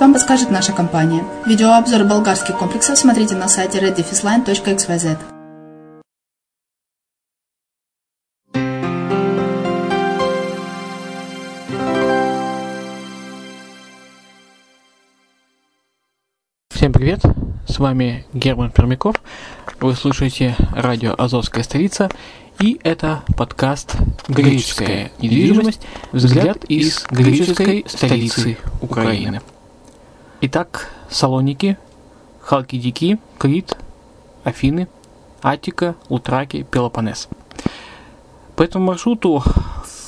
вам подскажет наша компания. Видеообзор болгарских комплексов смотрите на сайте reddefisline.xyz. Всем привет, с вами Герман Пермяков, вы слушаете радио «Азовская столица» И это подкаст «Греческая недвижимость. Взгляд из греческой столицы Украины». Итак, Салоники, Халкидики, Крит, Афины, Аттика, Утраки, Пелопонес. По этому маршруту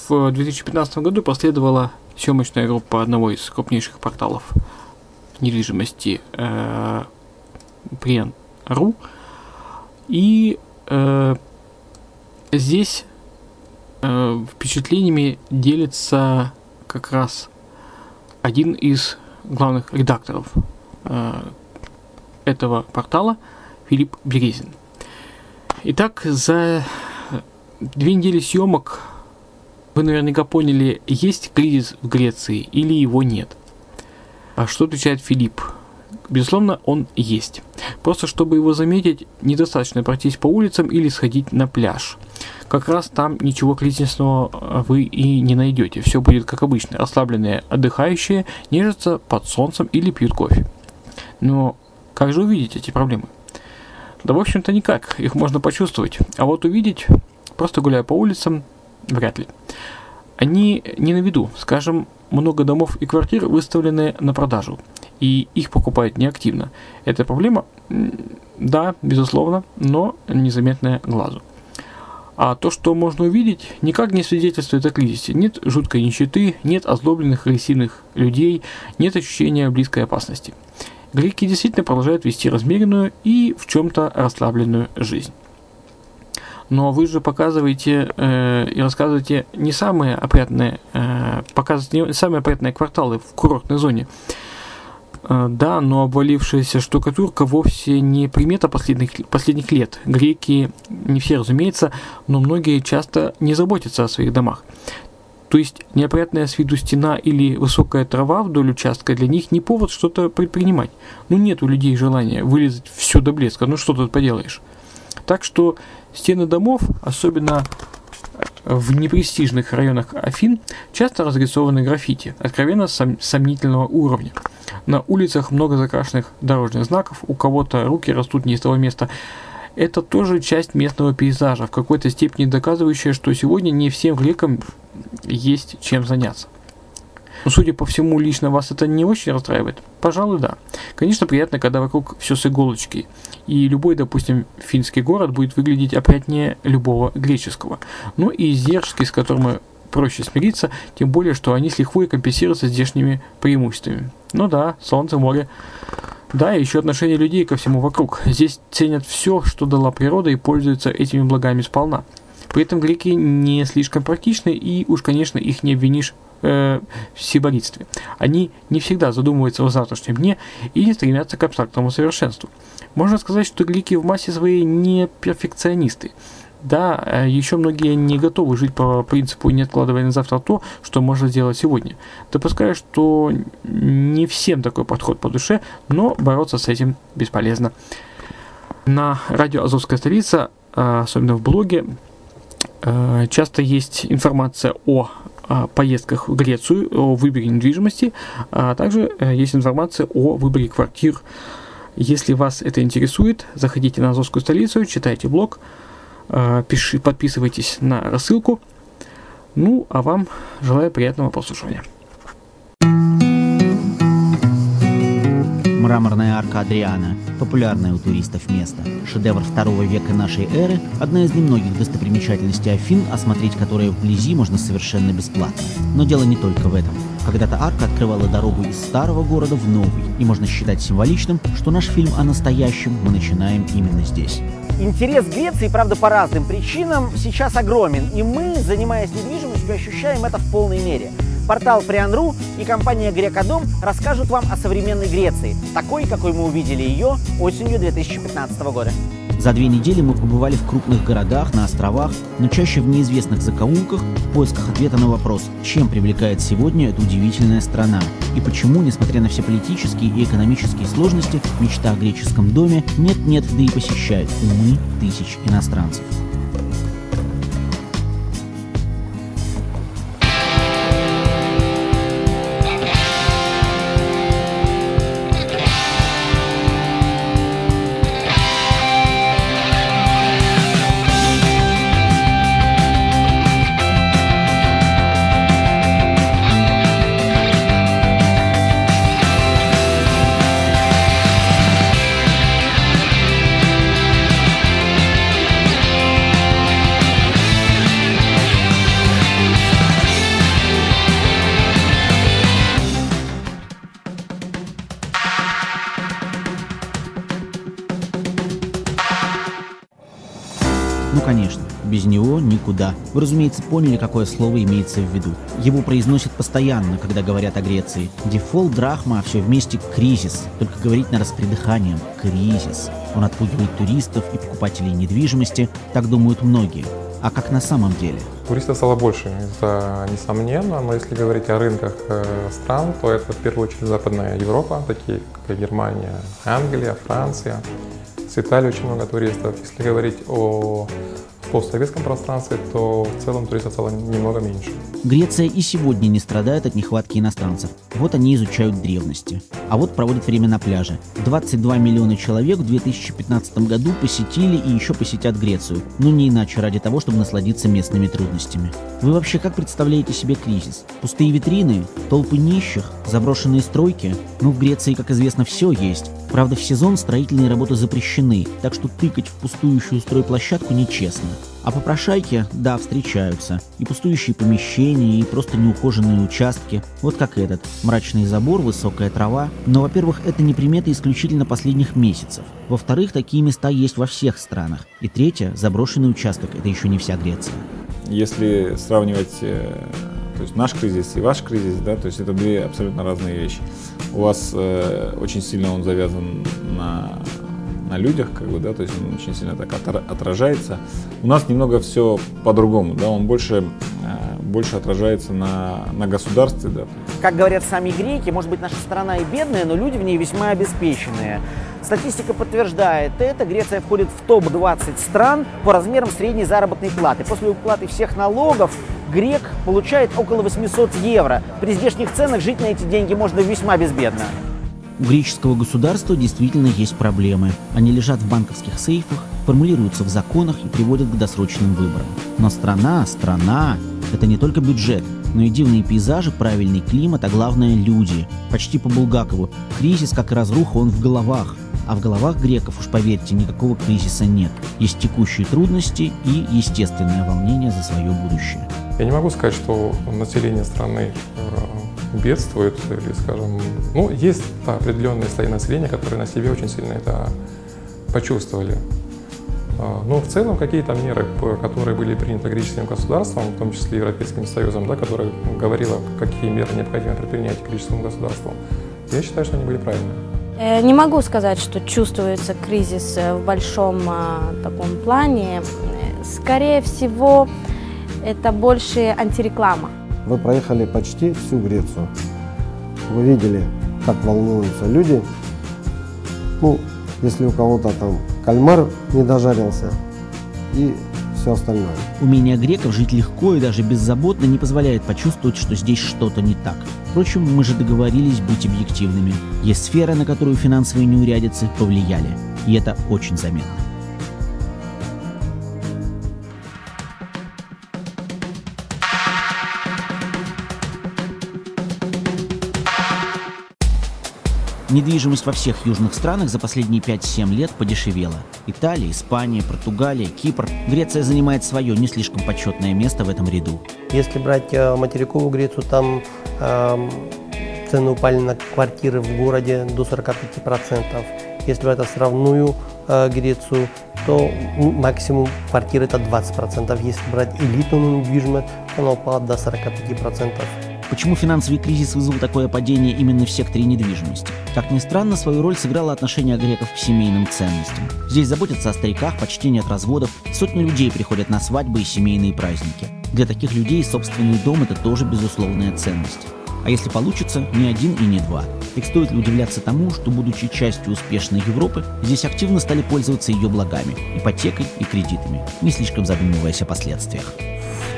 в 2015 году последовала съемочная группа одного из крупнейших порталов недвижимости э, Приен.ру. И э, здесь э, впечатлениями делится как раз один из главных редакторов э, этого портала Филипп Березин. Итак, за две недели съемок вы наверняка поняли, есть кризис в Греции или его нет. А что отвечает Филипп? Безусловно, он есть. Просто чтобы его заметить, недостаточно пройтись по улицам или сходить на пляж. Как раз там ничего кризисного вы и не найдете. Все будет как обычно. Расслабленные отдыхающие нежатся под солнцем или пьют кофе. Но как же увидеть эти проблемы? Да, в общем-то, никак. Их можно почувствовать. А вот увидеть, просто гуляя по улицам, вряд ли. Они не на виду. Скажем, много домов и квартир выставлены на продажу, и их покупают неактивно. Это проблема? Да, безусловно, но незаметная глазу. А то, что можно увидеть, никак не свидетельствует о кризисе. Нет жуткой нищеты, нет озлобленных агрессивных людей, нет ощущения близкой опасности. Греки действительно продолжают вести размеренную и в чем-то расслабленную жизнь. Но вы же показываете э, и рассказываете не самые опрятные, э, показываете не самые опрятные кварталы в курортной зоне. Да, но обвалившаяся штукатурка вовсе не примета последних, последних лет. Греки, не все, разумеется, но многие часто не заботятся о своих домах. То есть неопрятная с виду стена или высокая трава вдоль участка для них не повод что-то предпринимать. Ну нет у людей желания вылезать все до блеска, ну что тут поделаешь. Так что стены домов, особенно в непрестижных районах Афин, часто разрисованы граффити, откровенно сом- сомнительного уровня. На улицах много закрашенных дорожных знаков, у кого-то руки растут не из того места. Это тоже часть местного пейзажа, в какой-то степени доказывающая, что сегодня не всем грекам есть чем заняться. Но, судя по всему, лично вас это не очень расстраивает? Пожалуй, да. Конечно, приятно, когда вокруг все с иголочки. И любой, допустим, финский город будет выглядеть опрятнее любого греческого. Ну и издержки, с которыми проще смириться, тем более, что они с лихвой компенсируются здешними преимуществами. Ну да, солнце, море. Да, и еще отношение людей ко всему вокруг. Здесь ценят все, что дала природа и пользуются этими благами сполна. При этом греки не слишком практичны, и уж, конечно, их не обвинишь э. Они не всегда задумываются о завтрашнем дне и не стремятся к абстрактному совершенству. Можно сказать, что греки в массе своей не перфекционисты. Да, э, еще многие не готовы жить по принципу не откладывая на завтра то, что можно сделать сегодня. Допускаю, что не всем такой подход по душе, но бороться с этим бесполезно. На радио «Азовская столица», э, особенно в блоге, э, часто есть информация о поездках в Грецию, о выборе недвижимости, а также есть информация о выборе квартир. Если вас это интересует, заходите на Азовскую столицу, читайте блог, пиши, подписывайтесь на рассылку. Ну, а вам желаю приятного прослушивания. Мраморная арка Адриана – популярное у туристов место. Шедевр второго века нашей эры – одна из немногих достопримечательностей Афин, осмотреть которые вблизи можно совершенно бесплатно. Но дело не только в этом. Когда-то арка открывала дорогу из старого города в новый, и можно считать символичным, что наш фильм о настоящем мы начинаем именно здесь. Интерес Греции, правда, по разным причинам сейчас огромен, и мы, занимаясь недвижимостью, ощущаем это в полной мере. Портал Приан.ру и компания Грекодом расскажут вам о современной Греции, такой, какой мы увидели ее осенью 2015 года. За две недели мы побывали в крупных городах, на островах, но чаще в неизвестных закоулках в поисках ответа на вопрос, чем привлекает сегодня эта удивительная страна и почему, несмотря на все политические и экономические сложности, мечта о греческом доме нет-нет, да и посещает умы тысяч иностранцев. Никуда. Вы, разумеется, поняли, какое слово имеется в виду. Его произносят постоянно, когда говорят о Греции. Дефолт, драхма, а все вместе кризис. Только говорить надо с. Кризис. Он отпугивает туристов и покупателей недвижимости, так думают многие. А как на самом деле? Туристов стало больше, это несомненно, но если говорить о рынках э, стран, то это в первую очередь Западная Европа, такие как Германия, Англия, Франция. С Италии очень много туристов. Если говорить о постсоветском пространстве, то в целом туристов стало немного меньше. Греция и сегодня не страдает от нехватки иностранцев. Вот они изучают древности. А вот проводят время на пляже. 22 миллиона человек в 2015 году посетили и еще посетят Грецию. Но не иначе ради того, чтобы насладиться местными трудностями. Вы вообще как представляете себе кризис? Пустые витрины? Толпы нищих? Заброшенные стройки? Ну, в Греции, как известно, все есть. Правда, в сезон строительные работы запрещены, так что тыкать в пустующую стройплощадку нечестно. А попрошайки, да, встречаются. И пустующие помещения, и просто неухоженные участки. Вот как этот. Мрачный забор, высокая трава. Но, во-первых, это не приметы исключительно последних месяцев. Во-вторых, такие места есть во всех странах. И третье, заброшенный участок – это еще не вся Греция. Если сравнивать э, то есть наш кризис и ваш кризис, да, то есть это две абсолютно разные вещи. У вас э, очень сильно он завязан на на людях, как бы, да, то есть он очень сильно так отражается. У нас немного все по-другому, да, он больше, э, больше отражается на, на государстве, да. Как говорят сами греки, может быть, наша страна и бедная, но люди в ней весьма обеспеченные. Статистика подтверждает это. Греция входит в топ-20 стран по размерам средней заработной платы. После уплаты всех налогов грек получает около 800 евро. При здешних ценах жить на эти деньги можно весьма безбедно. У греческого государства действительно есть проблемы. Они лежат в банковских сейфах, формулируются в законах и приводят к досрочным выборам. Но страна, страна – это не только бюджет, но и дивные пейзажи, правильный климат, а главное – люди. Почти по Булгакову. Кризис, как и разруха, он в головах. А в головах греков, уж поверьте, никакого кризиса нет. Есть текущие трудности и естественное волнение за свое будущее. Я не могу сказать, что население страны бедствует, или, скажем, ну, есть да, определенные слои населения, которые на себе очень сильно это почувствовали. А, но в целом какие-то меры, которые были приняты греческим государством, в том числе Европейским Союзом, да, которое говорило, какие меры необходимо предпринять греческому государству, я считаю, что они были правильными. Э, не могу сказать, что чувствуется кризис э, в большом а, таком плане. Скорее всего, это больше антиреклама. Вы проехали почти всю Грецию. Вы видели, как волнуются люди. Ну, если у кого-то там кальмар не дожарился и все остальное. Умение греков жить легко и даже беззаботно не позволяет почувствовать, что здесь что-то не так. Впрочем, мы же договорились быть объективными. Есть сфера, на которую финансовые неурядицы повлияли. И это очень заметно. Недвижимость во всех южных странах за последние 5-7 лет подешевела. Италия, Испания, Португалия, Кипр. Греция занимает свое не слишком почетное место в этом ряду. Если брать э, материковую Грецию, там э, цены упали на квартиры в городе до 45%. Если брать сравную э, Грецию, то максимум квартиры это 20%. Если брать элитную недвижимость, она упала до 45%. Почему финансовый кризис вызвал такое падение именно в секторе недвижимости? Как ни странно, свою роль сыграло отношение греков к семейным ценностям. Здесь заботятся о стариках, почти нет разводов, сотни людей приходят на свадьбы и семейные праздники. Для таких людей собственный дом – это тоже безусловная ценность. А если получится, не один и не два. Так стоит ли удивляться тому, что, будучи частью успешной Европы, здесь активно стали пользоваться ее благами – ипотекой и кредитами, не слишком задумываясь о последствиях.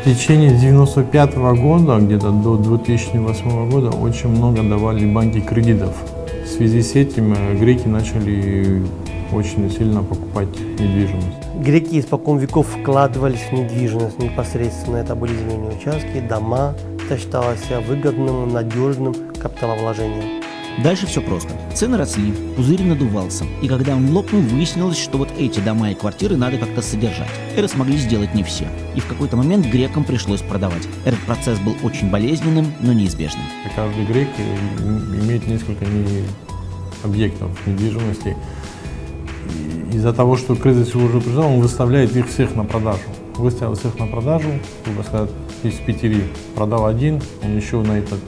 В течение 95 года, где-то до 2008 года, очень много давали банки кредитов. В связи с этим э, греки начали очень сильно покупать недвижимость. Греки испокон веков вкладывались в недвижимость непосредственно. Это были земельные участки, дома. Это считалось выгодным, надежным капиталовложением. Дальше все просто. Цены росли, пузырь надувался, и когда он лопнул, выяснилось, что вот эти дома и квартиры надо как-то содержать. Это смогли сделать не все. И в какой-то момент грекам пришлось продавать. Этот процесс был очень болезненным, но неизбежным. Каждый грек имеет несколько объектов недвижимости. Из-за того, что кризис его уже пришел, он выставляет их всех на продажу. выставил их на продажу, грубо сказать, из пяти продал один, он еще на этот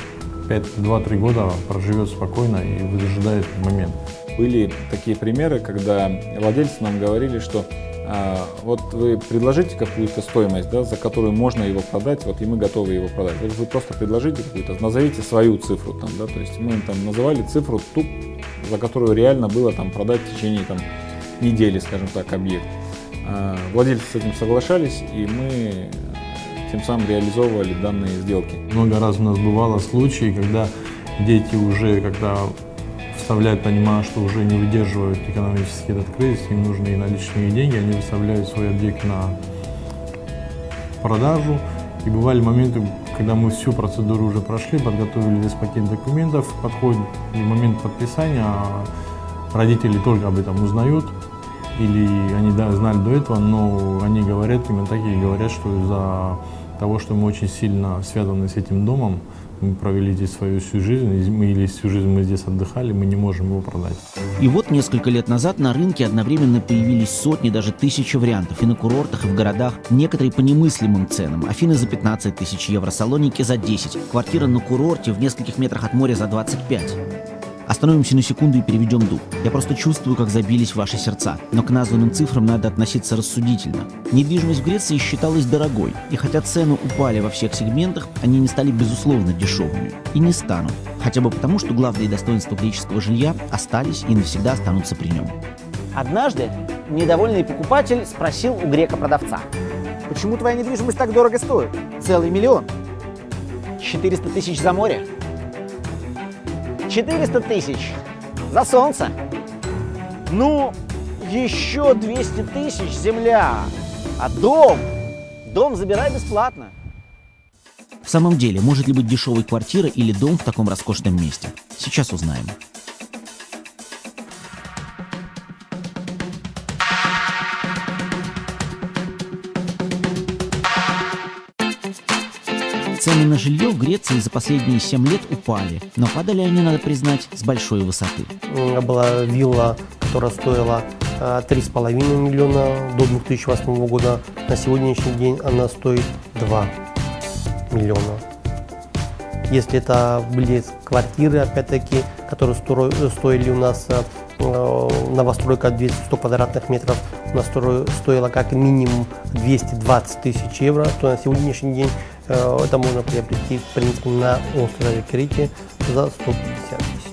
2-3 года проживет спокойно и выжидает момент. Были такие примеры, когда владельцы нам говорили, что а, вот вы предложите какую-то стоимость, да, за которую можно его продать, вот и мы готовы его продать. Вы просто предложите какую-то, назовите свою цифру там, да, то есть мы там называли цифру ту, за которую реально было там продать в течение там недели, скажем так, объект. А, владельцы с этим соглашались, и мы тем самым реализовывали данные сделки. Много раз у нас бывало случаи, когда дети уже, когда вставляют, понимая, что уже не выдерживают экономический этот кризис, им нужны и наличные деньги, они выставляют свой объект на продажу. И бывали моменты, когда мы всю процедуру уже прошли, подготовили весь пакет документов, подходит момент подписания, а родители только об этом узнают, или они да, знали до этого, но они говорят, именно так и говорят, что из-за того, что мы очень сильно связаны с этим домом, мы провели здесь свою всю жизнь, мы, или всю жизнь мы здесь отдыхали, мы не можем его продать. И вот несколько лет назад на рынке одновременно появились сотни, даже тысячи вариантов. И на курортах, и в городах. Некоторые по немыслимым ценам. Афины за 15 тысяч евро, Салоники за 10. Квартира на курорте в нескольких метрах от моря за 25. Остановимся на секунду и переведем дух. Я просто чувствую, как забились ваши сердца. Но к названным цифрам надо относиться рассудительно. Недвижимость в Греции считалась дорогой. И хотя цены упали во всех сегментах, они не стали безусловно дешевыми. И не станут. Хотя бы потому, что главные достоинства греческого жилья остались и навсегда останутся при нем. Однажды недовольный покупатель спросил у грека-продавца, «Почему твоя недвижимость так дорого стоит? Целый миллион. 400 тысяч за море?» 400 тысяч за солнце. Ну, еще 200 тысяч земля. А дом? Дом забирай бесплатно. В самом деле, может ли быть дешевой квартира или дом в таком роскошном месте? Сейчас узнаем. Цены на жилье в Греции за последние 7 лет упали, но падали они, надо признать, с большой высоты. Была вилла, которая стоила 3,5 э, миллиона до 2008 года. На сегодняшний день она стоит 2 миллиона. Если это были квартиры, опять-таки, которые стоили у нас э, новостройка 200 квадратных метров, у нас стоила как минимум 220 тысяч евро, то на сегодняшний день Э, это можно приобрести, в принципе, на острове Крите за 150 тысяч.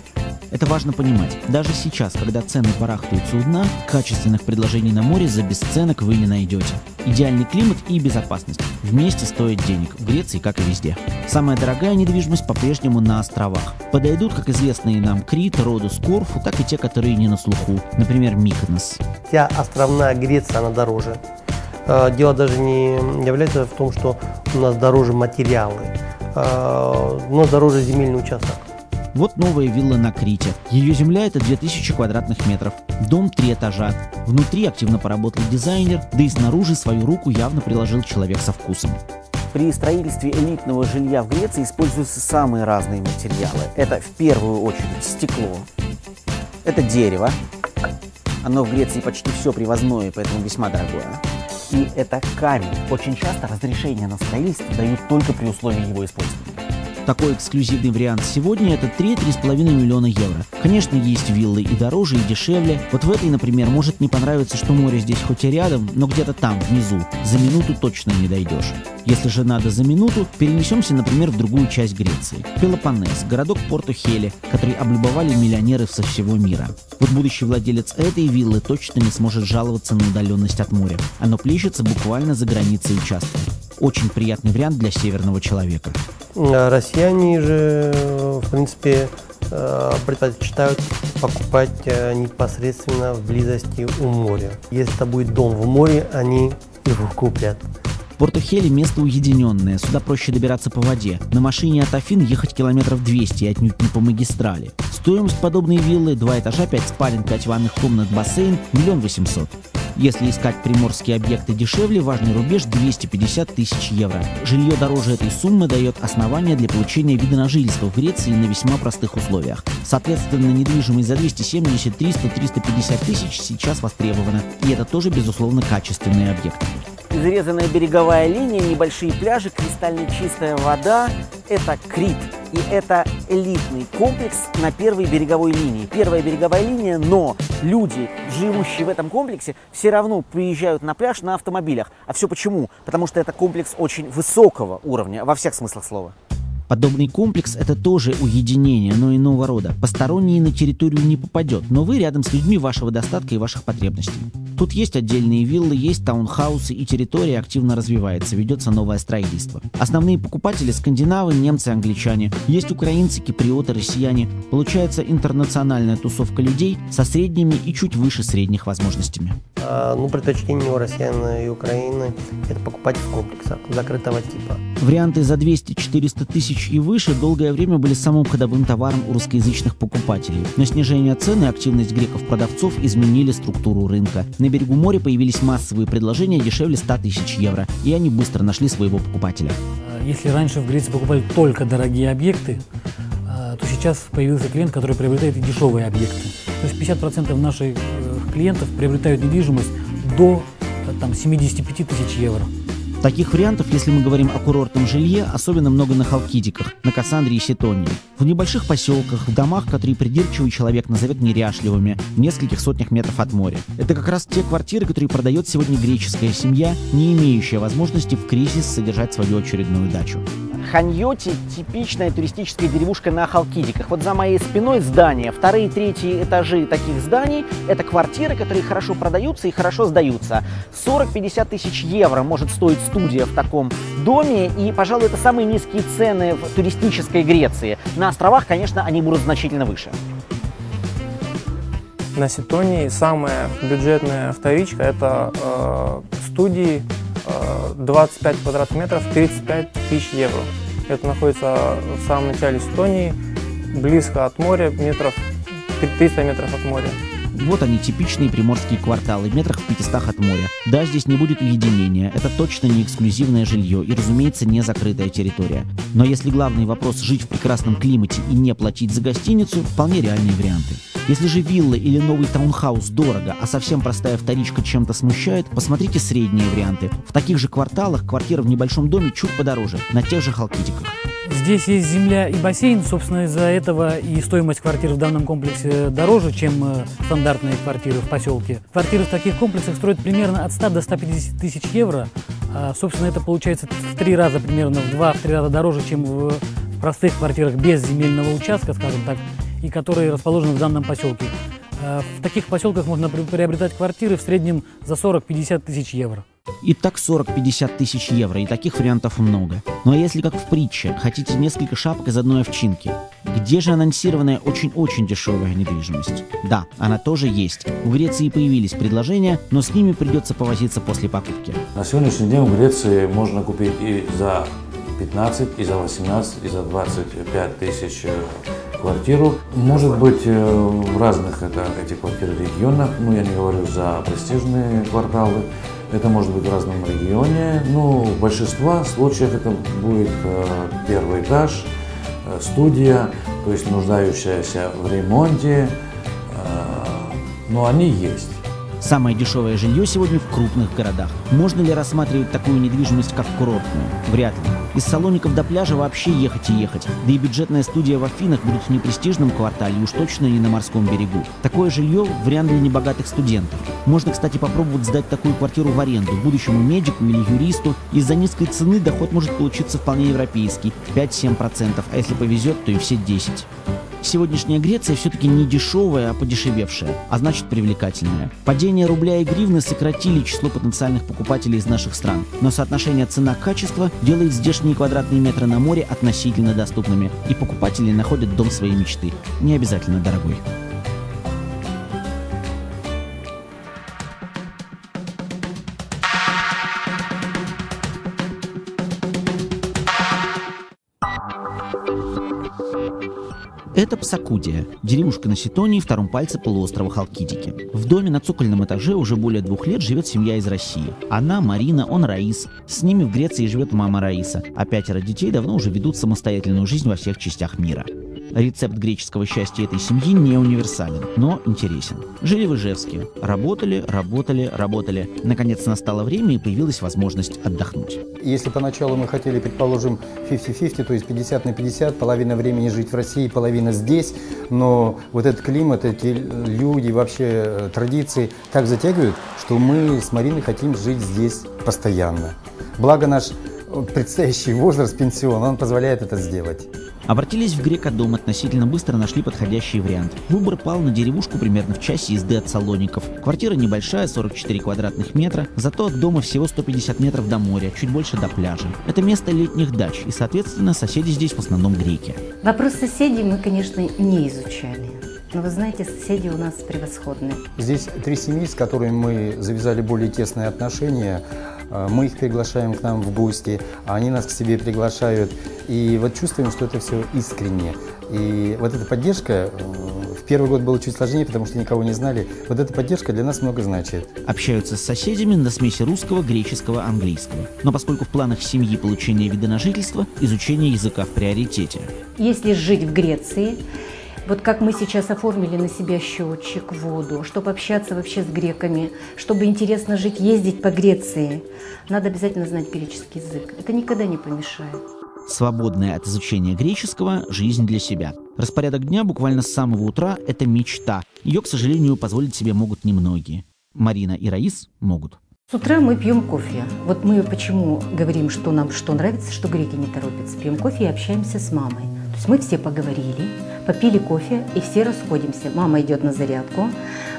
Это важно понимать. Даже сейчас, когда цены барахтаются у дна, качественных предложений на море за бесценок вы не найдете. Идеальный климат и безопасность. Вместе стоят денег. В Греции, как и везде. Самая дорогая недвижимость по-прежнему на островах. Подойдут, как известные нам Крит, Родос, Корфу, так и те, которые не на слуху. Например, Миконос. Вся островная Греция, она дороже. А, дело даже не является в том, что у нас дороже материалы, а, у нас дороже земельный участок. Вот новая вилла на Крите. Ее земля это 2000 квадратных метров. Дом три этажа. Внутри активно поработал дизайнер, да и снаружи свою руку явно приложил человек со вкусом. При строительстве элитного жилья в Греции используются самые разные материалы. Это в первую очередь стекло, это дерево. Оно в Греции почти все привозное, поэтому весьма дорогое и это камень. Очень часто разрешение на строительство дают только при условии его использования. Такой эксклюзивный вариант сегодня это 3-3,5 миллиона евро. Конечно, есть виллы и дороже, и дешевле. Вот в этой, например, может не понравиться, что море здесь хоть и рядом, но где-то там, внизу. За минуту точно не дойдешь. Если же надо за минуту, перенесемся, например, в другую часть Греции. Пелопоннес, городок Порту-Хеле, который облюбовали миллионеры со всего мира. Вот будущий владелец этой виллы точно не сможет жаловаться на удаленность от моря. Оно плещется буквально за границей участка. Очень приятный вариант для северного человека. Россияне же, в принципе, э, предпочитают покупать э, непосредственно в близости у моря. Если это будет дом в море, они его купят. Портухели место уединенное, сюда проще добираться по воде. На машине от Афин ехать километров 200 и отнюдь не по магистрали. Стоимость подобной виллы – два этажа, 5 спален, 5 ванных комнат, бассейн – миллион восемьсот. Если искать приморские объекты дешевле, важный рубеж 250 тысяч евро. Жилье дороже этой суммы дает основание для получения вида на жительство в Греции на весьма простых условиях. Соответственно, недвижимость за 270, 300, 350 тысяч сейчас востребована. И это тоже, безусловно, качественный объект. Изрезанная береговая линия, небольшие пляжи, кристально чистая вода. Это Крит. И это элитный комплекс на первой береговой линии. Первая береговая линия, но люди, живущие в этом комплексе, все равно приезжают на пляж на автомобилях. А все почему? Потому что это комплекс очень высокого уровня, во всех смыслах слова. Подобный комплекс – это тоже уединение, но иного рода. Посторонний на территорию не попадет, но вы рядом с людьми вашего достатка и ваших потребностей. Тут есть отдельные виллы, есть таунхаусы, и территория активно развивается, ведется новое строительство. Основные покупатели – скандинавы, немцы, англичане. Есть украинцы, киприоты, россияне. Получается интернациональная тусовка людей со средними и чуть выше средних возможностями. А, ну, предпочтение у россиян и Украины – это покупать в комплексах закрытого типа. Варианты за 200-400 тысяч и выше долгое время были самым ходовым товаром у русскоязычных покупателей. Но снижение цены и активность греков-продавцов изменили структуру рынка. На берегу моря появились массовые предложения дешевле 100 тысяч евро, и они быстро нашли своего покупателя. Если раньше в Греции покупали только дорогие объекты, а, то сейчас появился клиент, который приобретает и дешевые объекты. То есть 50% наших э, клиентов приобретают недвижимость до э, там, 75 тысяч евро. Таких вариантов, если мы говорим о курортном жилье, особенно много на Халкидиках, на Кассандре и Сетонии. В небольших поселках, в домах, которые придирчивый человек назовет неряшливыми, в нескольких сотнях метров от моря. Это как раз те квартиры, которые продает сегодня греческая семья, не имеющая возможности в кризис содержать свою очередную дачу. Ханьоти – типичная туристическая деревушка на Халкидиках. Вот за моей спиной здание. Вторые и третьи этажи таких зданий – это квартиры, которые хорошо продаются и хорошо сдаются. 40-50 тысяч евро может стоить студия в таком доме. И, пожалуй, это самые низкие цены в туристической Греции. На островах, конечно, они будут значительно выше. На Ситонии самая бюджетная вторичка – это э, студии 25 э, квадратных метров, 35 тысяч евро. Это находится в самом начале Эстонии, близко от моря, метров 300 метров от моря. Вот они, типичные приморские кварталы, метрах в 500 от моря. Да, здесь не будет уединения, это точно не эксклюзивное жилье и, разумеется, не закрытая территория. Но если главный вопрос жить в прекрасном климате и не платить за гостиницу, вполне реальные варианты. Если же вилла или новый таунхаус дорого, а совсем простая вторичка чем-то смущает, посмотрите средние варианты. В таких же кварталах квартира в небольшом доме чуть подороже, на тех же халкидиках. Здесь есть земля и бассейн, собственно, из-за этого и стоимость квартир в данном комплексе дороже, чем э, стандартные квартиры в поселке. Квартиры в таких комплексах строят примерно от 100 до 150 тысяч евро. А, собственно, это получается в три раза примерно, в два-три раза дороже, чем в простых квартирах без земельного участка, скажем так, и которые расположены в данном поселке. А, в таких поселках можно приобретать квартиры в среднем за 40-50 тысяч евро. И так 40-50 тысяч евро, и таких вариантов много. Ну а если как в притче, хотите несколько шапок из одной овчинки, где же анонсированная очень-очень дешевая недвижимость? Да, она тоже есть. В Греции появились предложения, но с ними придется повозиться после покупки. На сегодняшний день в Греции можно купить и за 15, и за 18, и за 25 тысяч э, квартиру. Может быть, э, в разных это, эти квартиры регионах, ну я не говорю за престижные кварталы, это может быть в разном регионе, но в большинстве случаев это будет э, первый этаж, э, студия, то есть нуждающаяся в ремонте, э, но они есть. Самое дешевое жилье сегодня в крупных городах. Можно ли рассматривать такую недвижимость как курортную? Вряд ли. Из Салоников до пляжа вообще ехать и ехать. Да и бюджетная студия в Афинах будет в непрестижном квартале уж точно не на морском берегу. Такое жилье – вариант для небогатых студентов. Можно, кстати, попробовать сдать такую квартиру в аренду будущему медику или юристу. Из-за низкой цены доход может получиться вполне европейский – 5-7%, а если повезет, то и все 10%. Сегодняшняя Греция все-таки не дешевая, а подешевевшая, а значит привлекательная. Падение рубля и гривны сократили число потенциальных покупателей из наших стран, но соотношение цена-качество делает здешние квадратные метры на море относительно доступными, и покупатели находят дом своей мечты, не обязательно дорогой. Это Псакудия, деревушка на Ситонии, втором пальце полуострова Халкидики. В доме на цокольном этаже уже более двух лет живет семья из России. Она, Марина, он Раис. С ними в Греции живет мама Раиса, а пятеро детей давно уже ведут самостоятельную жизнь во всех частях мира. Рецепт греческого счастья этой семьи не универсален, но интересен. Жили в Ижевске. Работали, работали, работали. Наконец настало время и появилась возможность отдохнуть. Если поначалу мы хотели, предположим, 50-50, то есть 50 на 50, половина времени жить в России, половина здесь, но вот этот климат, эти люди, вообще э, традиции так затягивают, что мы с Мариной хотим жить здесь постоянно. Благо наш предстоящий возраст пенсион, он позволяет это сделать. Обратились в Грекодом, относительно быстро нашли подходящий вариант. Выбор пал на деревушку примерно в часе езды от Салоников. Квартира небольшая, 44 квадратных метра, зато от дома всего 150 метров до моря, чуть больше до пляжа. Это место летних дач, и, соответственно, соседи здесь в основном греки. Вопрос соседей мы, конечно, не изучали. Но вы знаете, соседи у нас превосходные. Здесь три семьи, с которыми мы завязали более тесные отношения. А, мы их приглашаем к нам в гости, а они нас к себе приглашают. И вот чувствуем, что это все искренне. И вот эта поддержка, э, в первый год было чуть сложнее, потому что никого не знали. Вот эта поддержка для нас много значит. Общаются с соседями на смеси русского, греческого, английского. Но поскольку в планах семьи получение вида на жительство, изучение языка в приоритете. Если жить в Греции, вот как мы сейчас оформили на себя счетчик, воду, чтобы общаться вообще с греками, чтобы интересно жить, ездить по Греции, надо обязательно знать греческий язык. Это никогда не помешает. Свободная от изучения греческого – жизнь для себя. Распорядок дня буквально с самого утра – это мечта. Ее, к сожалению, позволить себе могут немногие. Марина и Раис могут. С утра мы пьем кофе. Вот мы почему говорим, что нам что нравится, что греки не торопятся. Пьем кофе и общаемся с мамой. Мы все поговорили, попили кофе и все расходимся. Мама идет на зарядку,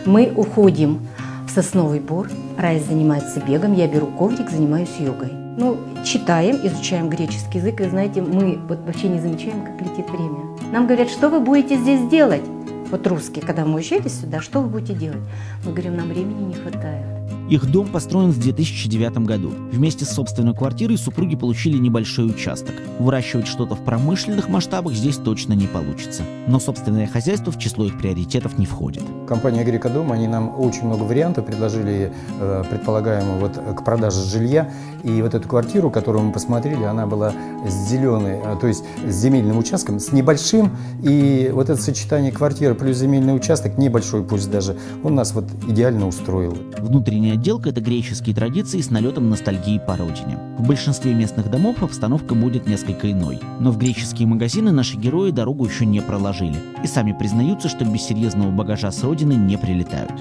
мы уходим в сосновый бор, Райс занимается бегом, я беру коврик, занимаюсь йогой. Ну, читаем, изучаем греческий язык, и знаете, мы вот вообще не замечаем, как летит время. Нам говорят, что вы будете здесь делать? Вот русские, когда мы уезжали сюда, что вы будете делать? Мы говорим, нам времени не хватает. Их дом построен в 2009 году. Вместе с собственной квартирой супруги получили небольшой участок. Выращивать что-то в промышленных масштабах здесь точно не получится. Но собственное хозяйство в число их приоритетов не входит. Компания Грекодом, они нам очень много вариантов предложили, э, предполагаемо, вот к продаже жилья. И вот эту квартиру, которую мы посмотрели, она была с зеленой, э, то есть с земельным участком, с небольшим. И вот это сочетание квартиры плюс земельный участок, небольшой пусть даже, он нас вот идеально устроил. Внутренняя отделка – это греческие традиции с налетом ностальгии по родине. В большинстве местных домов обстановка будет несколько иной. Но в греческие магазины наши герои дорогу еще не проложили. И сами признаются, что без серьезного багажа с родины не прилетают.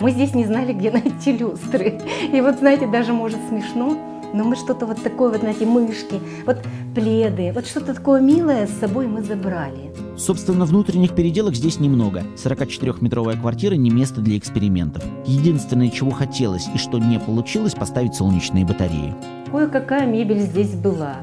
Мы здесь не знали, где найти люстры. И вот, знаете, даже может смешно, но мы что-то вот такое, вот, знаете, мышки, вот пледы, вот что-то такое милое с собой мы забрали. Собственно, внутренних переделок здесь немного. 44-метровая квартира не место для экспериментов. Единственное, чего хотелось и что не получилось, поставить солнечные батареи. Кое-какая мебель здесь была.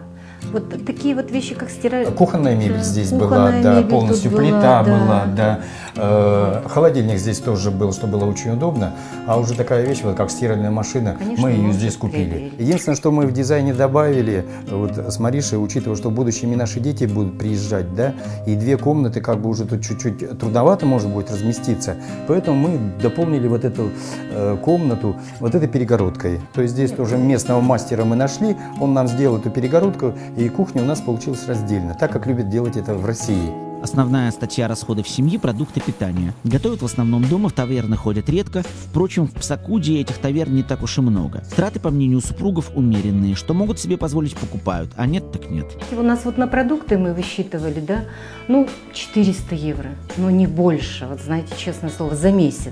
Вот такие вот вещи, как стирать. Кухонная мебель да. здесь Кухонная была, да, полностью плита была, была, да. Э, холодильник здесь тоже был, что было очень удобно. А уже такая вещь, вот как стиральная машина, Конечно, мы ее здесь купили. Единственное, что мы в дизайне добавили, вот с Маришей, учитывая, что в будущем и наши дети будут приезжать, да, и две комнаты, как бы уже тут чуть-чуть трудновато может быть разместиться, поэтому мы дополнили вот эту э, комнату вот этой перегородкой. То есть здесь тоже местного мастера мы нашли, он нам сделал эту перегородку, и кухня у нас получилась раздельно, так как любят делать это в России. Основная статья расходов семьи – продукты питания. Готовят в основном дома, в таверны ходят редко. Впрочем, в Псакуде этих таверн не так уж и много. Траты, по мнению супругов, умеренные. Что могут себе позволить, покупают, а нет, так нет. У нас вот на продукты мы высчитывали, да, ну, 400 евро, но не больше, вот знаете, честное слово, за месяц.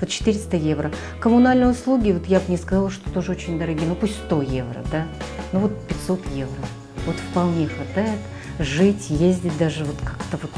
Вот 400 евро. Коммунальные услуги, вот я бы не сказала, что тоже очень дорогие, ну пусть 100 евро, да, ну вот 500 евро. Вот вполне хватает жить, ездить даже вот как-то вот.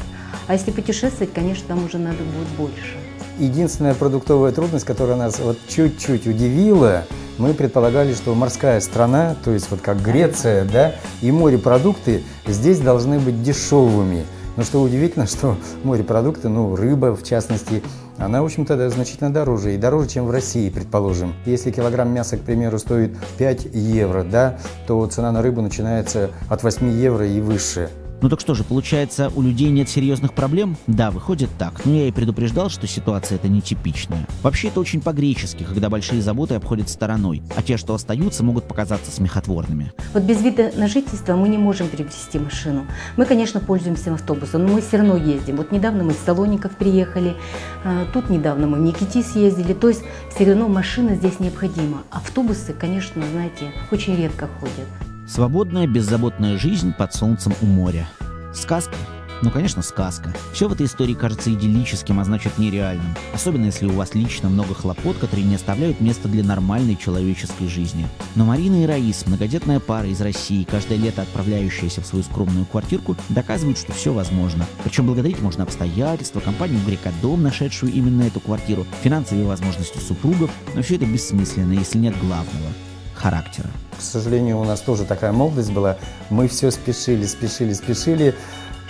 А если путешествовать, конечно, там уже надо будет больше. Единственная продуктовая трудность, которая нас вот чуть-чуть удивила, мы предполагали, что морская страна, то есть вот как Греция, да, и морепродукты здесь должны быть дешевыми. Но что удивительно, что морепродукты, ну, рыба в частности, она, в общем-то, значительно дороже. И дороже, чем в России, предположим. Если килограмм мяса, к примеру, стоит 5 евро, да, то цена на рыбу начинается от 8 евро и выше. Ну так что же, получается, у людей нет серьезных проблем? Да, выходит так. Но я и предупреждал, что ситуация эта нетипичная. Вообще это очень по-гречески, когда большие заботы обходят стороной, а те, что остаются, могут показаться смехотворными. Вот без вида на жительство мы не можем приобрести машину. Мы, конечно, пользуемся автобусом, но мы все равно ездим. Вот недавно мы из Салоников приехали, а, тут недавно мы в Никити съездили. То есть все равно машина здесь необходима. Автобусы, конечно, знаете, очень редко ходят. Свободная, беззаботная жизнь под солнцем у моря. Сказка? Ну, конечно, сказка. Все в этой истории кажется идиллическим, а значит нереальным. Особенно если у вас лично много хлопот, которые не оставляют места для нормальной человеческой жизни. Но Марина и Раис, многодетная пара из России, каждое лето отправляющаяся в свою скромную квартирку, доказывают, что все возможно. Причем благодарить можно обстоятельства, компанию Грекодом, нашедшую именно эту квартиру, финансовые возможности супругов, но все это бессмысленно, если нет главного – характера к сожалению, у нас тоже такая молодость была. Мы все спешили, спешили, спешили.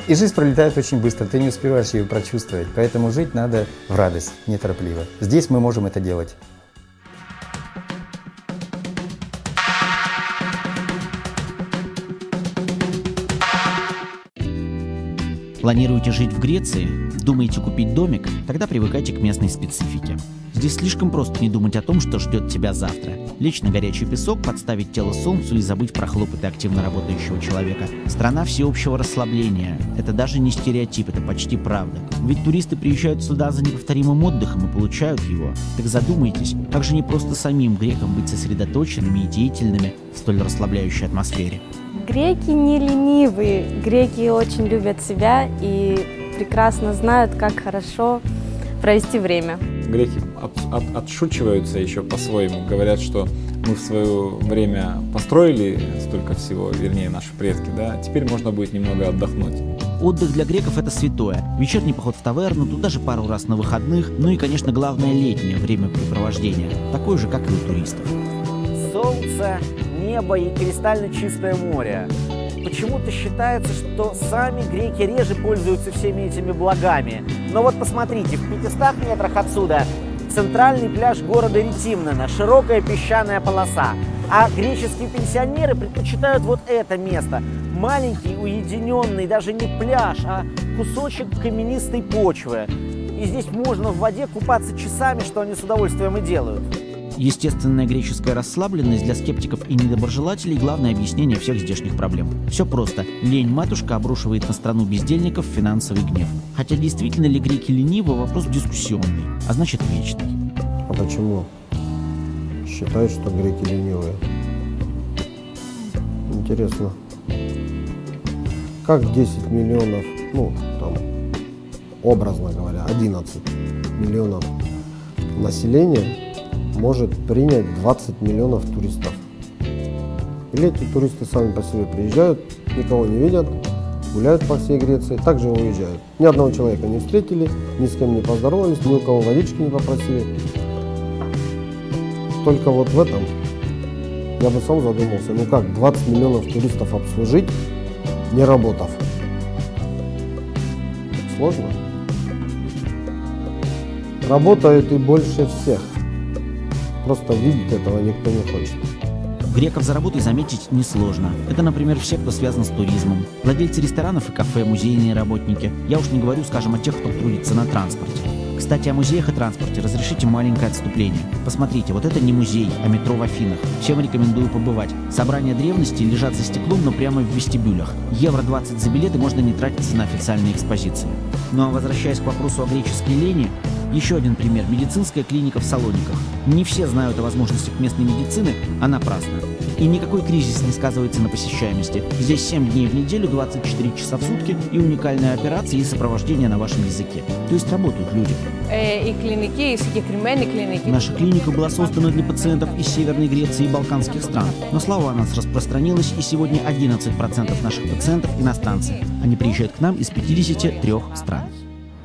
И жизнь пролетает очень быстро, ты не успеваешь ее прочувствовать. Поэтому жить надо в радость, неторопливо. Здесь мы можем это делать. Планируете жить в Греции? Думаете купить домик? Тогда привыкайте к местной специфике. Здесь слишком просто не думать о том, что ждет тебя завтра. Лечь на горячий песок, подставить тело солнцу и забыть про хлопоты активно работающего человека. Страна всеобщего расслабления. Это даже не стереотип, это почти правда. Ведь туристы приезжают сюда за неповторимым отдыхом и получают его. Так задумайтесь, как же не просто самим грекам быть сосредоточенными и деятельными в столь расслабляющей атмосфере. Греки не ленивые, греки очень любят себя и прекрасно знают, как хорошо провести время. Греки от, от, отшучиваются еще по-своему, говорят, что мы в свое время построили столько всего, вернее, наши предки, да, теперь можно будет немного отдохнуть. Отдых для греков это святое. Вечерний поход в таверну, туда же пару раз на выходных, ну и, конечно, главное летнее времяпрепровождение, такое же, как и у туристов. Солнце, небо и кристально чистое море. Почему-то считается, что сами греки реже пользуются всеми этими благами. Но вот посмотрите, в 500 метрах отсюда центральный пляж города Ретимнена, широкая песчаная полоса. А греческие пенсионеры предпочитают вот это место. Маленький, уединенный, даже не пляж, а кусочек каменистой почвы. И здесь можно в воде купаться часами, что они с удовольствием и делают. Естественная греческая расслабленность для скептиков и недоброжелателей – главное объяснение всех здешних проблем. Все просто. Лень-матушка обрушивает на страну бездельников финансовый гнев. Хотя действительно ли греки ленивы – вопрос дискуссионный, а значит вечный. А почему считают, что греки ленивые? Интересно. Как 10 миллионов, ну, там, образно говоря, 11 миллионов населения может принять 20 миллионов туристов. Или эти туристы сами по себе приезжают, никого не видят, гуляют по всей Греции, также уезжают. Ни одного человека не встретили, ни с кем не поздоровались, ни у кого водички не попросили. Только вот в этом я бы сам задумался, ну как 20 миллионов туристов обслужить, не работав? Сложно. Работают и больше всех. Просто видеть этого никто не хочет. Греков за работой заметить несложно. Это, например, все, кто связан с туризмом. Владельцы ресторанов и кафе, музейные работники. Я уж не говорю, скажем, о тех, кто трудится на транспорте. Кстати, о музеях и транспорте разрешите маленькое отступление. Посмотрите, вот это не музей, а метро в Афинах. Всем рекомендую побывать. Собрания древности лежат за стеклом, но прямо в вестибюлях. Евро 20 за билеты можно не тратиться на официальные экспозиции. Ну а возвращаясь к вопросу о греческой лени, еще один пример – медицинская клиника в Салониках. Не все знают о возможностях местной медицины, а напрасно. И никакой кризис не сказывается на посещаемости. Здесь 7 дней в неделю, 24 часа в сутки и уникальные операции и сопровождение на вашем языке. То есть работают люди. Э, и клиники, и секретарные клиники. Наша клиника была создана для пациентов из Северной Греции и Балканских стран. Но слава о нас распространилась, и сегодня 11% наших пациентов – иностранцы. Они приезжают к нам из 53 стран.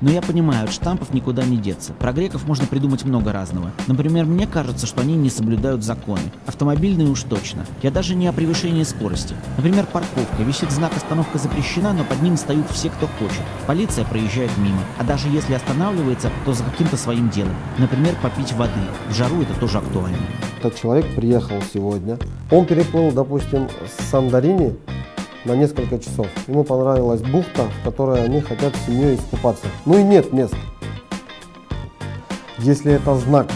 Но я понимаю, от штампов никуда не деться. Про греков можно придумать много разного. Например, мне кажется, что они не соблюдают законы. Автомобильные уж точно. Я даже не о превышении скорости. Например, парковка. Висит знак «Остановка запрещена», но под ним стоят все, кто хочет. Полиция проезжает мимо. А даже если останавливается, то за каким-то своим делом. Например, попить воды. В жару это тоже актуально. Этот человек приехал сегодня. Он переплыл, допустим, с Сандарини на несколько часов. Ему понравилась бухта, в которой они хотят с семьей искупаться. Ну и нет мест. Если это знак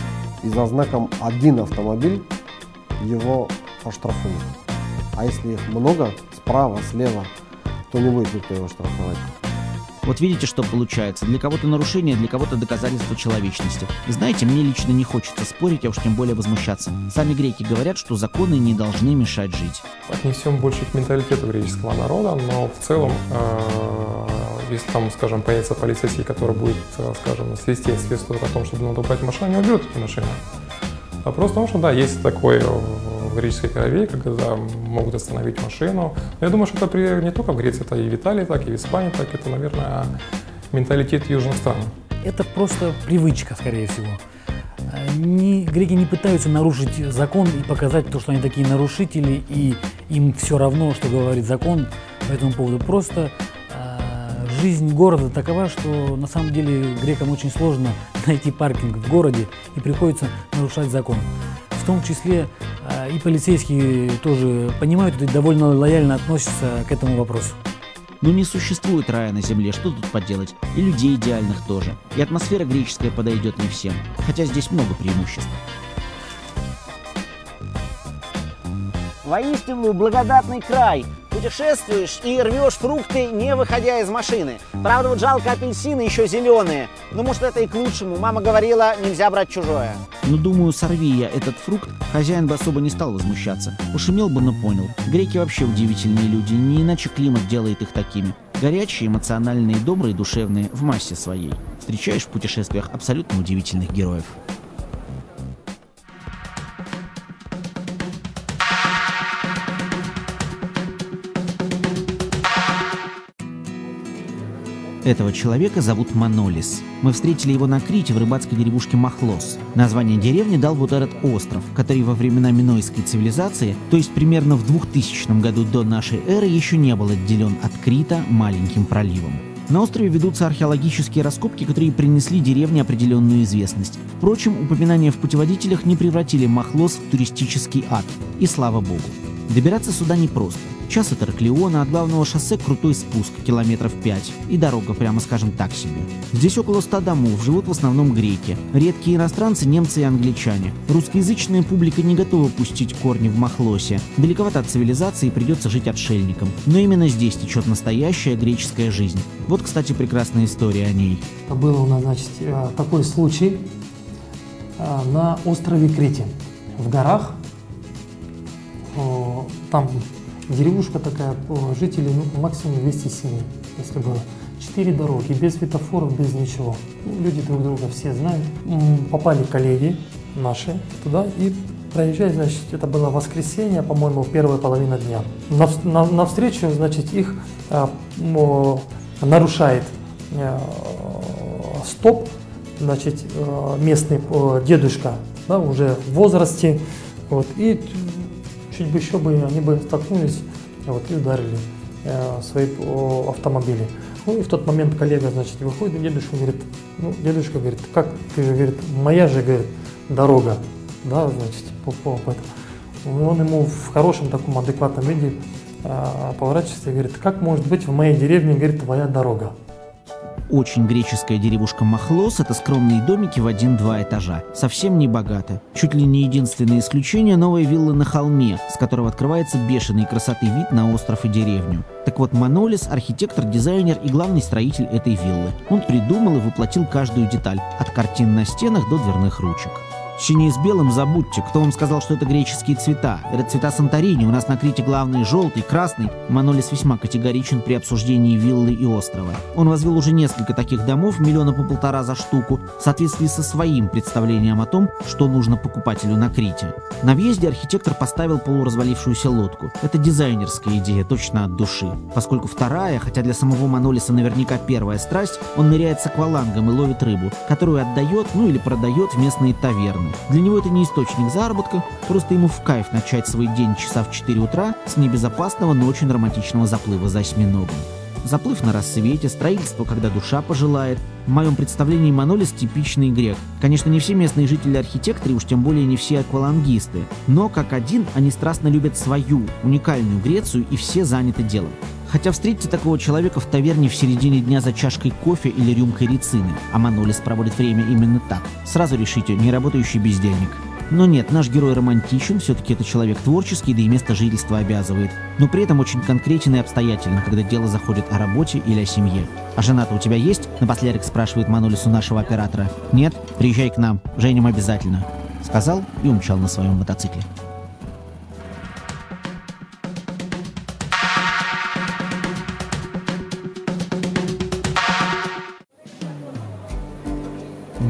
и за знаком один автомобиль, его оштрафуют. А если их много, справа, слева, то не будет никто его штрафовать. Вот видите, что получается. Для кого-то нарушение, для кого-то доказательство человечности. И знаете, мне лично не хочется спорить, а уж тем более возмущаться. Сами греки говорят, что законы не должны мешать жить. Отнесем больше к менталитету греческого народа, но в целом, э, если там, скажем, появится полицейский, который будет, э, скажем, свистеть, свистует о том, что надо убрать машину, не уберут эти машины. Вопрос в том, что да, есть такое в греческой крови, когда могут остановить машину. Я думаю, что это при, не только в Греции, это и в Италии, так и в Испании, так это, наверное, менталитет южных стран. Это просто привычка, скорее всего. Не, греки не пытаются нарушить закон и показать то, что они такие нарушители, и им все равно, что говорит закон по этому поводу. Просто жизнь города такова, что на самом деле грекам очень сложно найти паркинг в городе и приходится нарушать закон. В том числе а, и полицейские тоже понимают и довольно лояльно относятся к этому вопросу. Ну не существует рая на земле, что тут поделать? И людей идеальных тоже. И атмосфера греческая подойдет не всем. Хотя здесь много преимуществ. Воистину благодатный край, путешествуешь и рвешь фрукты, не выходя из машины. Правда, вот жалко апельсины еще зеленые. Ну, может, это и к лучшему. Мама говорила, нельзя брать чужое. Ну, думаю, сорви я этот фрукт, хозяин бы особо не стал возмущаться. Пошумел бы, но понял. Греки вообще удивительные люди, не иначе климат делает их такими. Горячие, эмоциональные, добрые, душевные, в массе своей. Встречаешь в путешествиях абсолютно удивительных героев. Этого человека зовут Манолис. Мы встретили его на Крите в рыбацкой деревушке Махлос. Название деревни дал вот этот остров, который во времена Минойской цивилизации, то есть примерно в 2000 году до нашей эры, еще не был отделен от Крита маленьким проливом. На острове ведутся археологические раскопки, которые принесли деревне определенную известность. Впрочем, упоминания в путеводителях не превратили Махлос в туристический ад. И слава богу. Добираться сюда непросто. Час от Ираклиона, от главного шоссе крутой спуск, километров 5, и дорога, прямо скажем так себе. Здесь около 100 домов, живут в основном греки. Редкие иностранцы, немцы и англичане. Русскоязычная публика не готова пустить корни в Махлосе. Далековато от цивилизации придется жить отшельником. Но именно здесь течет настоящая греческая жизнь. Вот, кстати, прекрасная история о ней. Был у нас, значит, э, такой случай э, на острове Крите. В горах там деревушка такая, жителей ну, максимум 200 семей, если было. Четыре дороги, без светофоров, без ничего. Ну, люди друг друга все знают. Попали коллеги наши туда и проезжать, значит, это было воскресенье, по-моему, первая половина дня. На, навстречу, значит, их а, о, нарушает а, стоп, значит, а, местный а, дедушка, да, уже в возрасте, вот, и чуть бы еще бы они бы столкнулись вот, и ударили э, свои о, автомобили. Ну и в тот момент коллега, значит, выходит, и дедушка говорит, ну, дедушка говорит, как ты же, говорит, моя же, говорит, дорога, да, значит, по, по, по этому. Он ему в хорошем таком адекватном виде э, поворачивается и говорит, как может быть в моей деревне, говорит, твоя дорога? Очень греческая деревушка Махлос – это скромные домики в один-два этажа. Совсем не богато. Чуть ли не единственное исключение – новая вилла на холме, с которого открывается бешеной красоты вид на остров и деревню. Так вот, Манолис – архитектор, дизайнер и главный строитель этой виллы. Он придумал и воплотил каждую деталь – от картин на стенах до дверных ручек. Синий с белым забудьте. Кто вам сказал, что это греческие цвета? Это цвета Санторини. У нас на Крите главный желтый, красный. Манолис весьма категоричен при обсуждении виллы и острова. Он возвел уже несколько таких домов, миллиона по полтора за штуку, в соответствии со своим представлением о том, что нужно покупателю на Крите. На въезде архитектор поставил полуразвалившуюся лодку. Это дизайнерская идея, точно от души. Поскольку вторая, хотя для самого Манолиса наверняка первая страсть, он ныряет с аквалангом и ловит рыбу, которую отдает, ну или продает в местные таверны. Для него это не источник заработка, просто ему в кайф начать свой день часа в 4 утра с небезопасного, но очень романтичного заплыва за осьминогом. Заплыв на рассвете, строительство, когда душа пожелает. В моем представлении Манолис типичный грек. Конечно, не все местные жители архитекторы, уж тем более не все аквалангисты. Но, как один, они страстно любят свою, уникальную Грецию и все заняты делом. Хотя встретите такого человека в таверне в середине дня за чашкой кофе или рюмкой рецины, а Манолис проводит время именно так. Сразу решите, не работающий бездельник. Но нет, наш герой романтичен, все-таки это человек творческий, да и место жительства обязывает. Но при этом очень конкретен и обстоятельно, когда дело заходит о работе или о семье. «А жена-то у тебя есть?» — напоследок спрашивает Манолис у нашего оператора. «Нет? Приезжай к нам, женим обязательно», — сказал и умчал на своем мотоцикле.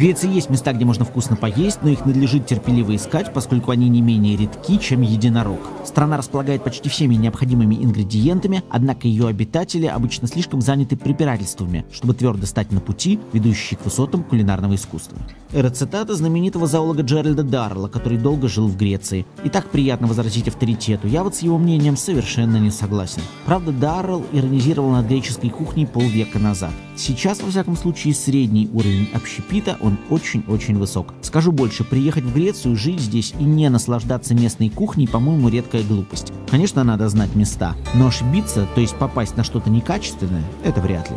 Греции есть места, где можно вкусно поесть, но их надлежит терпеливо искать, поскольку они не менее редки, чем единорог. Страна располагает почти всеми необходимыми ингредиентами, однако ее обитатели обычно слишком заняты препирательствами, чтобы твердо стать на пути, ведущий к высотам кулинарного искусства. Это цитата знаменитого зоолога Джеральда Даррелла, который долго жил в Греции. И так приятно возразить авторитету, я вот с его мнением совершенно не согласен. Правда, Даррелл иронизировал над греческой кухней полвека назад. Сейчас, во всяком случае, средний уровень общепита, он очень-очень высок. Скажу больше, приехать в Грецию, жить здесь и не наслаждаться местной кухней, по-моему, редкая глупость. Конечно, надо знать места, но ошибиться, то есть попасть на что-то некачественное, это вряд ли.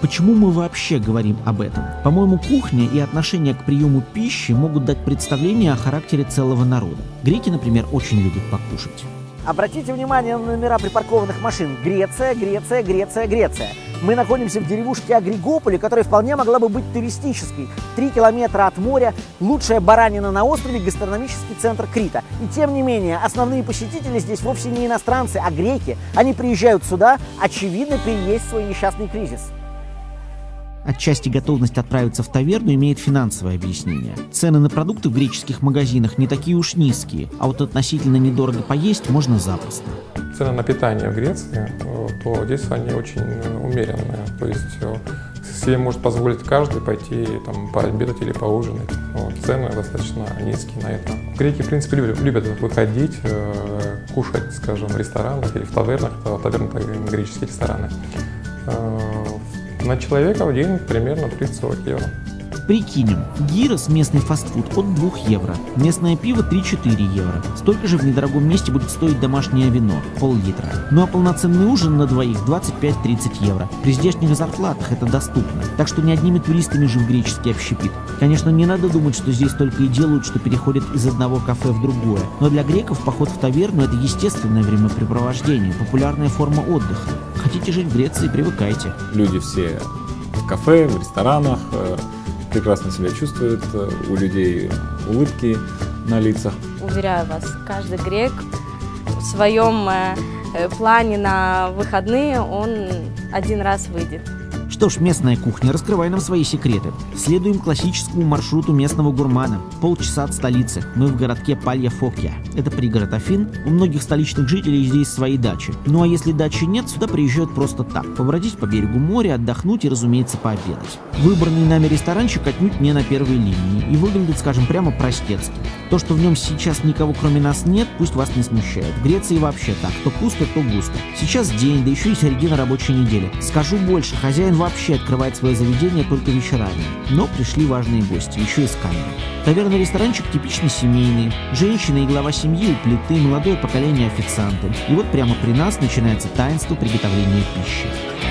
Почему мы вообще говорим об этом? По-моему, кухня и отношение к приему пищи могут дать представление о характере целого народа. Греки, например, очень любят покушать. Обратите внимание на номера припаркованных машин. Греция, Греция, Греция, Греция. Мы находимся в деревушке Агригополе, которая вполне могла бы быть туристической. Три километра от моря, лучшая баранина на острове, гастрономический центр Крита. И тем не менее, основные посетители здесь вовсе не иностранцы, а греки. Они приезжают сюда, очевидно, переесть свой несчастный кризис. Отчасти готовность отправиться в таверну имеет финансовое объяснение. Цены на продукты в греческих магазинах не такие уж низкие, а вот относительно недорого поесть можно запросто. Цены на питание в Греции, э, то здесь они очень умеренные. То есть э, себе может позволить каждый пойти там, пообедать или поужинать. Вот. Цены достаточно низкие на это. Греки, в принципе, любят, любят выходить, э, кушать, скажем, в ресторанах или в тавернах. Таверны – греческие рестораны. На человека в день примерно 30-40 евро. Прикинем, гирос местный фастфуд от 2 евро, местное пиво 3-4 евро. Столько же в недорогом месте будет стоить домашнее вино, пол-литра. Ну а полноценный ужин на двоих 25-30 евро. При здешних зарплатах это доступно, так что не одними туристами же в греческий общепит. Конечно, не надо думать, что здесь только и делают, что переходят из одного кафе в другое. Но для греков поход в таверну – это естественное времяпрепровождение, популярная форма отдыха. Хотите жить в Греции – привыкайте. Люди все в кафе, в ресторанах, э, прекрасно себя чувствуют, э, у людей улыбки на лицах. Уверяю вас, каждый грек в своем э, э, плане на выходные он один раз выйдет. Что ж, местная кухня, раскрывай нам свои секреты. Следуем классическому маршруту местного гурмана. Полчаса от столицы. Мы в городке Палья-Фокья. Это пригород Афин. У многих столичных жителей здесь свои дачи. Ну а если дачи нет, сюда приезжают просто так. Побродить по берегу моря, отдохнуть и, разумеется, пообедать. Выбранный нами ресторанчик отнюдь не на первой линии и выглядит, скажем, прямо простецки. То, что в нем сейчас никого кроме нас нет, пусть вас не смущает. В Греции вообще так. То пусто, то густо. Сейчас день, да еще и середина рабочей недели. Скажу больше, хозяин вообще открывает свое заведение только вечерами. Но пришли важные гости, еще и с камерой. Таверный ресторанчик типично семейный. Женщина и глава семьи у плиты, молодое поколение официанты. И вот прямо при нас начинается таинство приготовления пищи.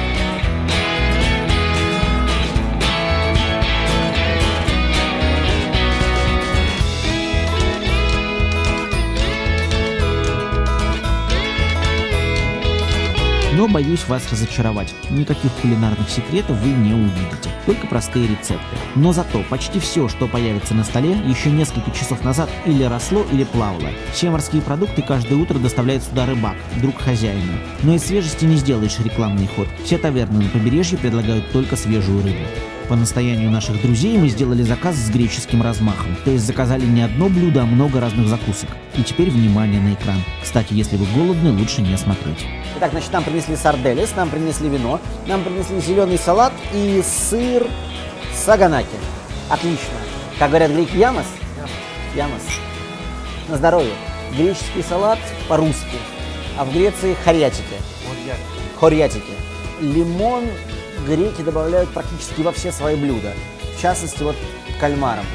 Но боюсь вас разочаровать. Никаких кулинарных секретов вы не увидите. Только простые рецепты. Но зато почти все, что появится на столе, еще несколько часов назад или росло, или плавало. Все морские продукты каждое утро доставляет сюда рыбак, друг хозяина. Но из свежести не сделаешь рекламный ход. Все таверны на побережье предлагают только свежую рыбу. По настоянию наших друзей мы сделали заказ с греческим размахом. То есть заказали не одно блюдо, а много разных закусок. И теперь внимание на экран. Кстати, если вы голодны, лучше не смотреть. Итак, значит, нам принесли сарделес, нам принесли вино, нам принесли зеленый салат и сыр саганаки. Отлично. Как говорят греки, ямас? Ямас. На здоровье. Греческий салат по-русски, а в Греции хорятики. Хорятики. лимон греки добавляют практически во все свои блюда. В частности, вот кальмаром.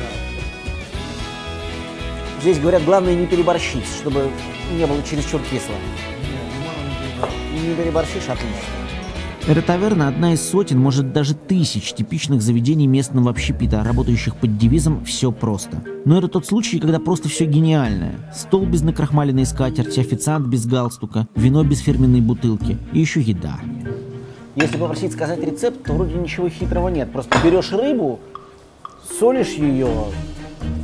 Здесь говорят, главное не переборщить, чтобы не было чересчур кисло. Не переборщишь, отлично. Эта таверна – одна из сотен, может даже тысяч типичных заведений местного общепита, работающих под девизом «все просто». Но это тот случай, когда просто все гениальное. Стол без накрахмаленной скатерти, официант без галстука, вино без фирменной бутылки и еще еда. Если попросить сказать рецепт, то вроде ничего хитрого нет. Просто берешь рыбу, солишь ее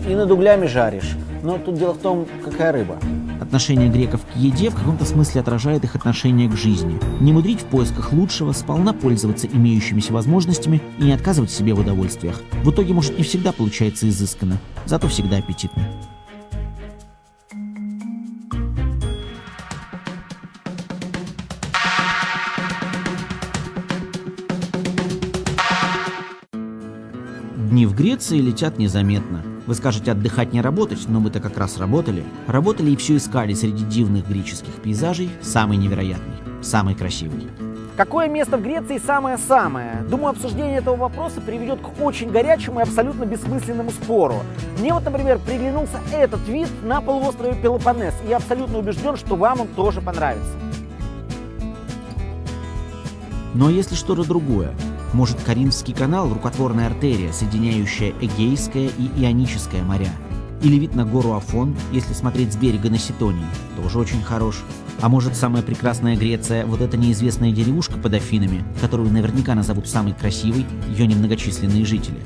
и над углями жаришь. Но тут дело в том, какая рыба. Отношение греков к еде в каком-то смысле отражает их отношение к жизни. Не мудрить в поисках лучшего, сполна пользоваться имеющимися возможностями и не отказывать себе в удовольствиях. В итоге, может, не всегда получается изысканно, зато всегда аппетитно. Дни в Греции летят незаметно. Вы скажете отдыхать не работать, но мы-то как раз работали. Работали и все искали среди дивных греческих пейзажей самый невероятный, самый красивый. Какое место в Греции самое-самое? Думаю, обсуждение этого вопроса приведет к очень горячему и абсолютно бессмысленному спору. Мне вот, например, приглянулся этот вид на полуострове Пелопоннес, и я абсолютно убежден, что вам он тоже понравится. Но если что-то другое, может, Каринский канал – рукотворная артерия, соединяющая Эгейское и Ионическое моря. Или вид на гору Афон, если смотреть с берега на Ситонии, тоже очень хорош. А может, самая прекрасная Греция – вот эта неизвестная деревушка под Афинами, которую наверняка назовут самой красивой ее немногочисленные жители.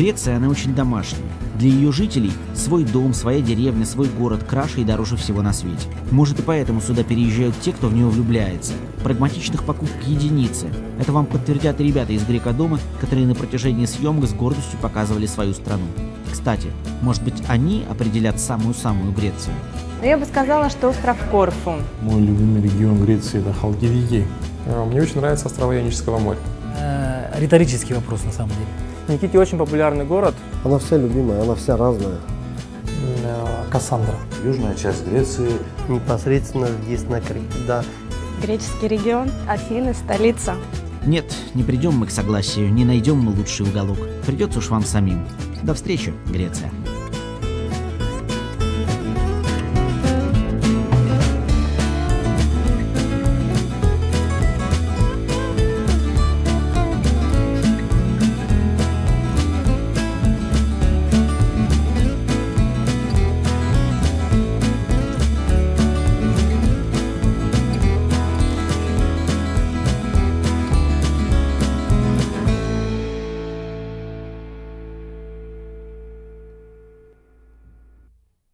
Греция, она очень домашняя. Для ее жителей свой дом, своя деревня, свой город краше и дороже всего на свете. Может и поэтому сюда переезжают те, кто в нее влюбляется. Прагматичных покупок единицы. Это вам подтвердят и ребята из Грека-дома, которые на протяжении съемок с гордостью показывали свою страну. Кстати, может быть они определят самую-самую Грецию? Ну, я бы сказала, что остров Корфу. Мой любимый регион Греции – это Халкидики. Мне очень нравится острова Ионического моря. Э, риторический вопрос на самом деле. Никите очень популярный город. Она вся любимая, она вся разная. Кассандра. Южная часть Греции. Непосредственно здесь на Крите, да. Греческий регион, Афины, столица. Нет, не придем мы к согласию, не найдем мы лучший уголок. Придется уж вам самим. До встречи, Греция.